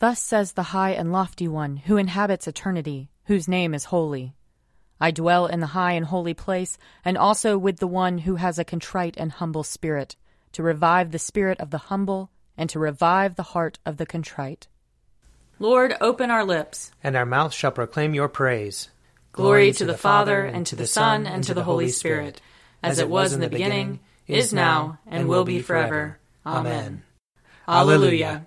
Thus says the high and lofty one, who inhabits eternity, whose name is holy. I dwell in the high and holy place, and also with the one who has a contrite and humble spirit, to revive the spirit of the humble, and to revive the heart of the contrite. Lord, open our lips, and our mouth shall proclaim your praise. Glory to the Father, and to the Son, and to the Holy Spirit, as it was in the beginning, is now, and will be forever. Amen. Alleluia.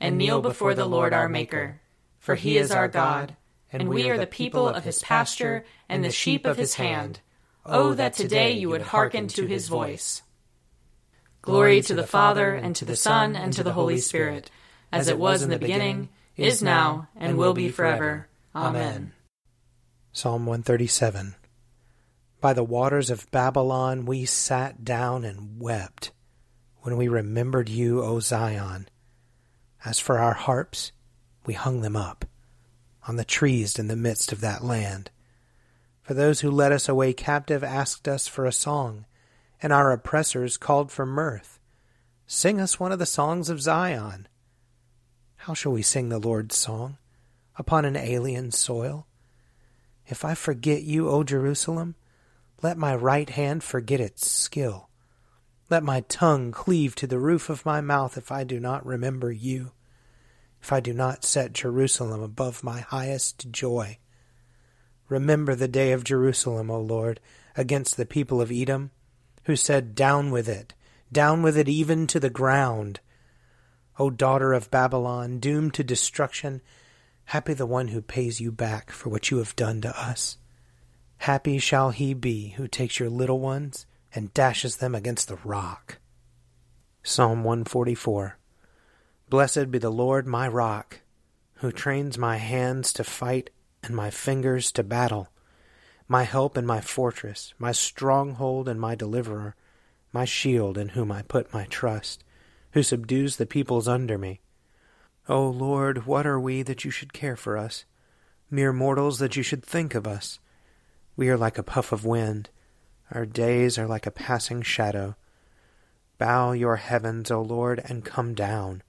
and kneel before the Lord our Maker. For he is our God, and we are the people of his pasture and the sheep of his hand. Oh, that today you would hearken to his voice. Glory to the Father, and to the Son, and to the Holy Spirit, as it was in the beginning, is now, and will be forever. Amen. Psalm 137 By the waters of Babylon we sat down and wept when we remembered you, O Zion. As for our harps, we hung them up on the trees in the midst of that land. For those who led us away captive asked us for a song, and our oppressors called for mirth. Sing us one of the songs of Zion. How shall we sing the Lord's song upon an alien soil? If I forget you, O Jerusalem, let my right hand forget its skill. Let my tongue cleave to the roof of my mouth if I do not remember you, if I do not set Jerusalem above my highest joy. Remember the day of Jerusalem, O Lord, against the people of Edom, who said, Down with it, down with it even to the ground. O daughter of Babylon, doomed to destruction, happy the one who pays you back for what you have done to us. Happy shall he be who takes your little ones and dashes them against the rock. Psalm 144 Blessed be the Lord my rock, who trains my hands to fight and my fingers to battle, my help and my fortress, my stronghold and my deliverer, my shield in whom I put my trust, who subdues the peoples under me. O Lord, what are we that you should care for us? Mere mortals that you should think of us. We are like a puff of wind our days are like a passing shadow. Bow your heavens, O Lord, and come down.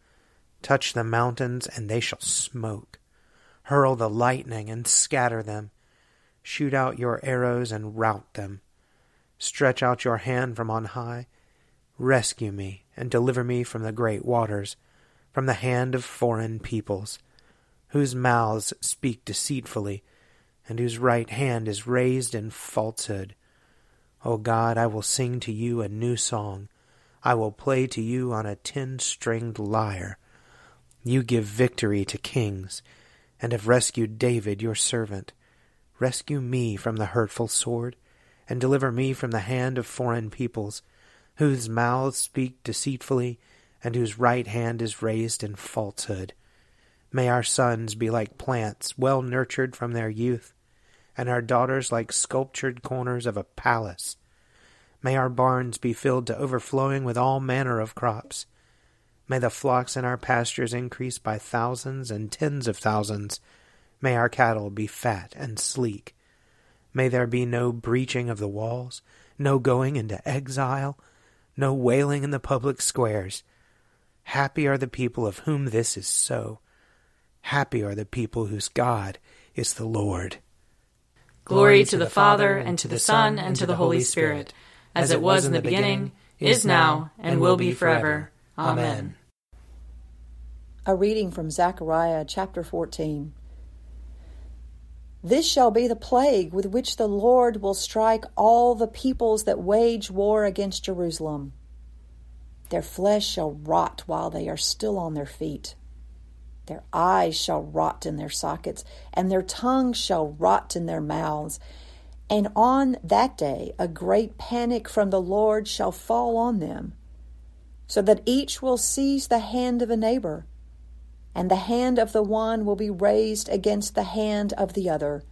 Touch the mountains, and they shall smoke. Hurl the lightning, and scatter them. Shoot out your arrows, and rout them. Stretch out your hand from on high. Rescue me, and deliver me from the great waters, from the hand of foreign peoples, whose mouths speak deceitfully, and whose right hand is raised in falsehood O God, I will sing to you a new song. I will play to you on a ten stringed lyre. You give victory to kings, and have rescued David your servant. Rescue me from the hurtful sword, and deliver me from the hand of foreign peoples, whose mouths speak deceitfully, and whose right hand is raised in falsehood. May our sons be like plants well nurtured from their youth and our daughters like sculptured corners of a palace. May our barns be filled to overflowing with all manner of crops. May the flocks in our pastures increase by thousands and tens of thousands. May our cattle be fat and sleek. May there be no breaching of the walls, no going into exile, no wailing in the public squares. Happy are the people of whom this is so. Happy are the people whose God is the Lord. Glory to the Father, and to the Son, and to the Holy Spirit, as it was in the beginning, is now, and will be forever. Amen. A reading from Zechariah chapter 14. This shall be the plague with which the Lord will strike all the peoples that wage war against Jerusalem. Their flesh shall rot while they are still on their feet their eyes shall rot in their sockets, and their tongues shall rot in their mouths. And on that day a great panic from the Lord shall fall on them, so that each will seize the hand of a neighbor, and the hand of the one will be raised against the hand of the other.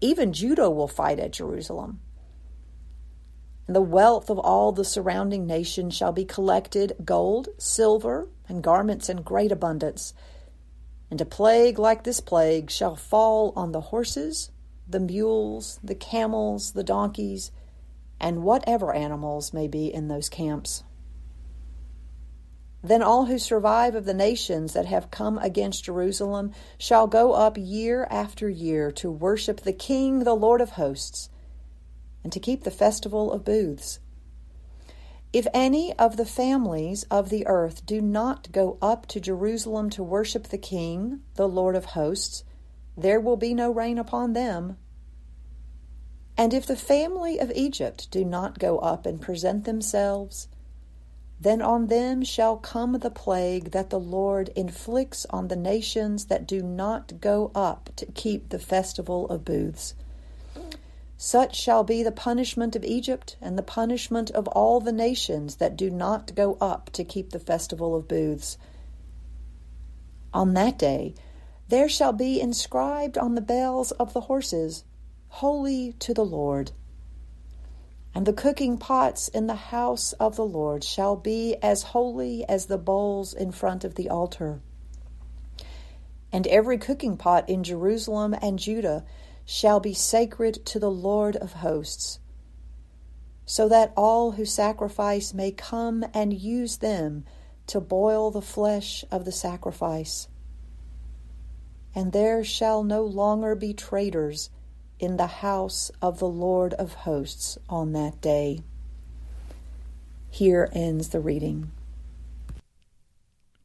Even Judah will fight at Jerusalem. And the wealth of all the surrounding nations shall be collected gold, silver, and garments in great abundance. And a plague like this plague shall fall on the horses, the mules, the camels, the donkeys, and whatever animals may be in those camps. Then all who survive of the nations that have come against Jerusalem shall go up year after year to worship the King, the Lord of hosts, and to keep the festival of booths. If any of the families of the earth do not go up to Jerusalem to worship the King, the Lord of hosts, there will be no rain upon them. And if the family of Egypt do not go up and present themselves, then on them shall come the plague that the Lord inflicts on the nations that do not go up to keep the festival of booths. Such shall be the punishment of Egypt and the punishment of all the nations that do not go up to keep the festival of booths. On that day there shall be inscribed on the bells of the horses, Holy to the Lord. And the cooking pots in the house of the Lord shall be as holy as the bowls in front of the altar. And every cooking pot in Jerusalem and Judah shall be sacred to the Lord of hosts, so that all who sacrifice may come and use them to boil the flesh of the sacrifice. And there shall no longer be traitors in the house of the Lord of hosts on that day. Here ends the reading.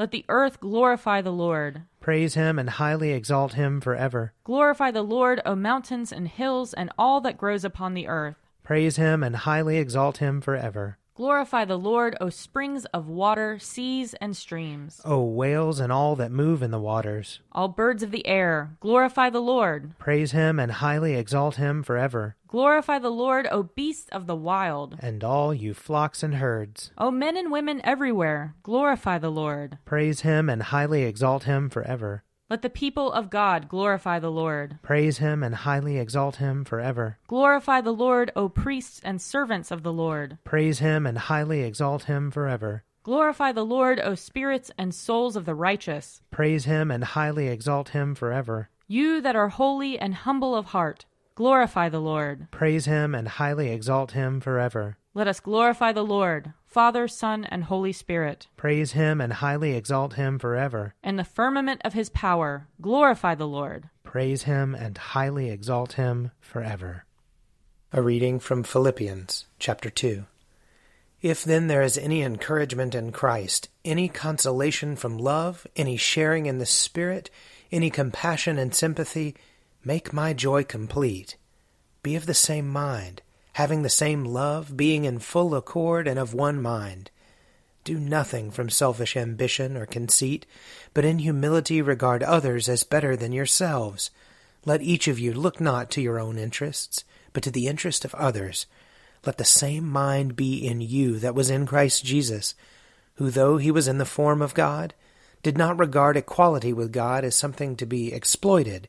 Let the earth glorify the Lord. Praise him and highly exalt him forever. Glorify the Lord, O mountains and hills, and all that grows upon the earth. Praise him and highly exalt him forever. Glorify the Lord, O springs of water, seas, and streams. O whales and all that move in the waters. All birds of the air, glorify the Lord. Praise him and highly exalt him forever. Glorify the Lord, O beasts of the wild. And all you flocks and herds. O men and women everywhere, glorify the Lord. Praise him and highly exalt him forever. Let the people of God glorify the Lord. Praise him and highly exalt him forever. Glorify the Lord, O priests and servants of the Lord. Praise him and highly exalt him forever. Glorify the Lord, O spirits and souls of the righteous. Praise him and highly exalt him forever. You that are holy and humble of heart, glorify the Lord. Praise him and highly exalt him forever. Let us glorify the Lord, Father, Son, and Holy Spirit. Praise him and highly exalt him forever. In the firmament of his power, glorify the Lord. Praise him and highly exalt him forever. A reading from Philippians chapter 2. If then there is any encouragement in Christ, any consolation from love, any sharing in the Spirit, any compassion and sympathy, make my joy complete. Be of the same mind, having the same love, being in full accord and of one mind. Do nothing from selfish ambition or conceit, but in humility regard others as better than yourselves. Let each of you look not to your own interests, but to the interest of others. Let the same mind be in you that was in Christ Jesus, who, though he was in the form of God, did not regard equality with God as something to be exploited,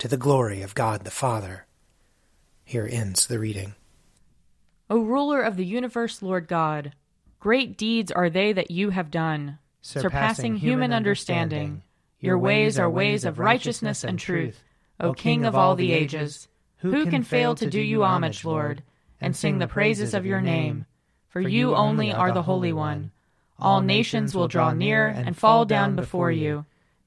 to the glory of God the Father. Here ends the reading. O ruler of the universe, Lord God, great deeds are they that you have done, surpassing human understanding. Your ways are ways of righteousness and truth, O King of all the ages. Who can fail to do you homage, Lord, and sing the praises of your name? For you only are the Holy One. All nations will draw near and fall down before you,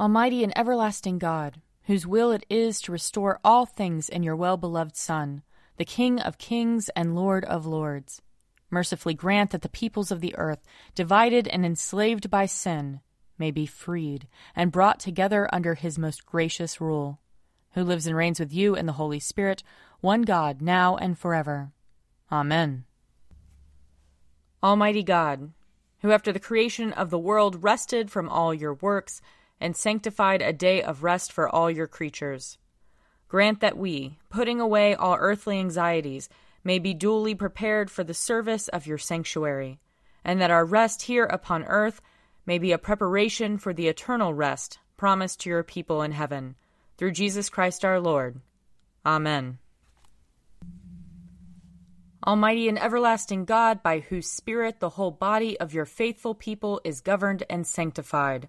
Almighty and everlasting God, whose will it is to restore all things in your well beloved Son, the King of kings and Lord of lords, mercifully grant that the peoples of the earth, divided and enslaved by sin, may be freed and brought together under his most gracious rule, who lives and reigns with you in the Holy Spirit, one God, now and forever. Amen. Almighty God, who after the creation of the world rested from all your works and sanctified a day of rest for all your creatures, grant that we, putting away all earthly anxieties, may be duly prepared for the service of your sanctuary, and that our rest here upon earth may be a preparation for the eternal rest promised to your people in heaven, through Jesus Christ our Lord. Amen. Almighty and everlasting God, by whose Spirit the whole body of your faithful people is governed and sanctified,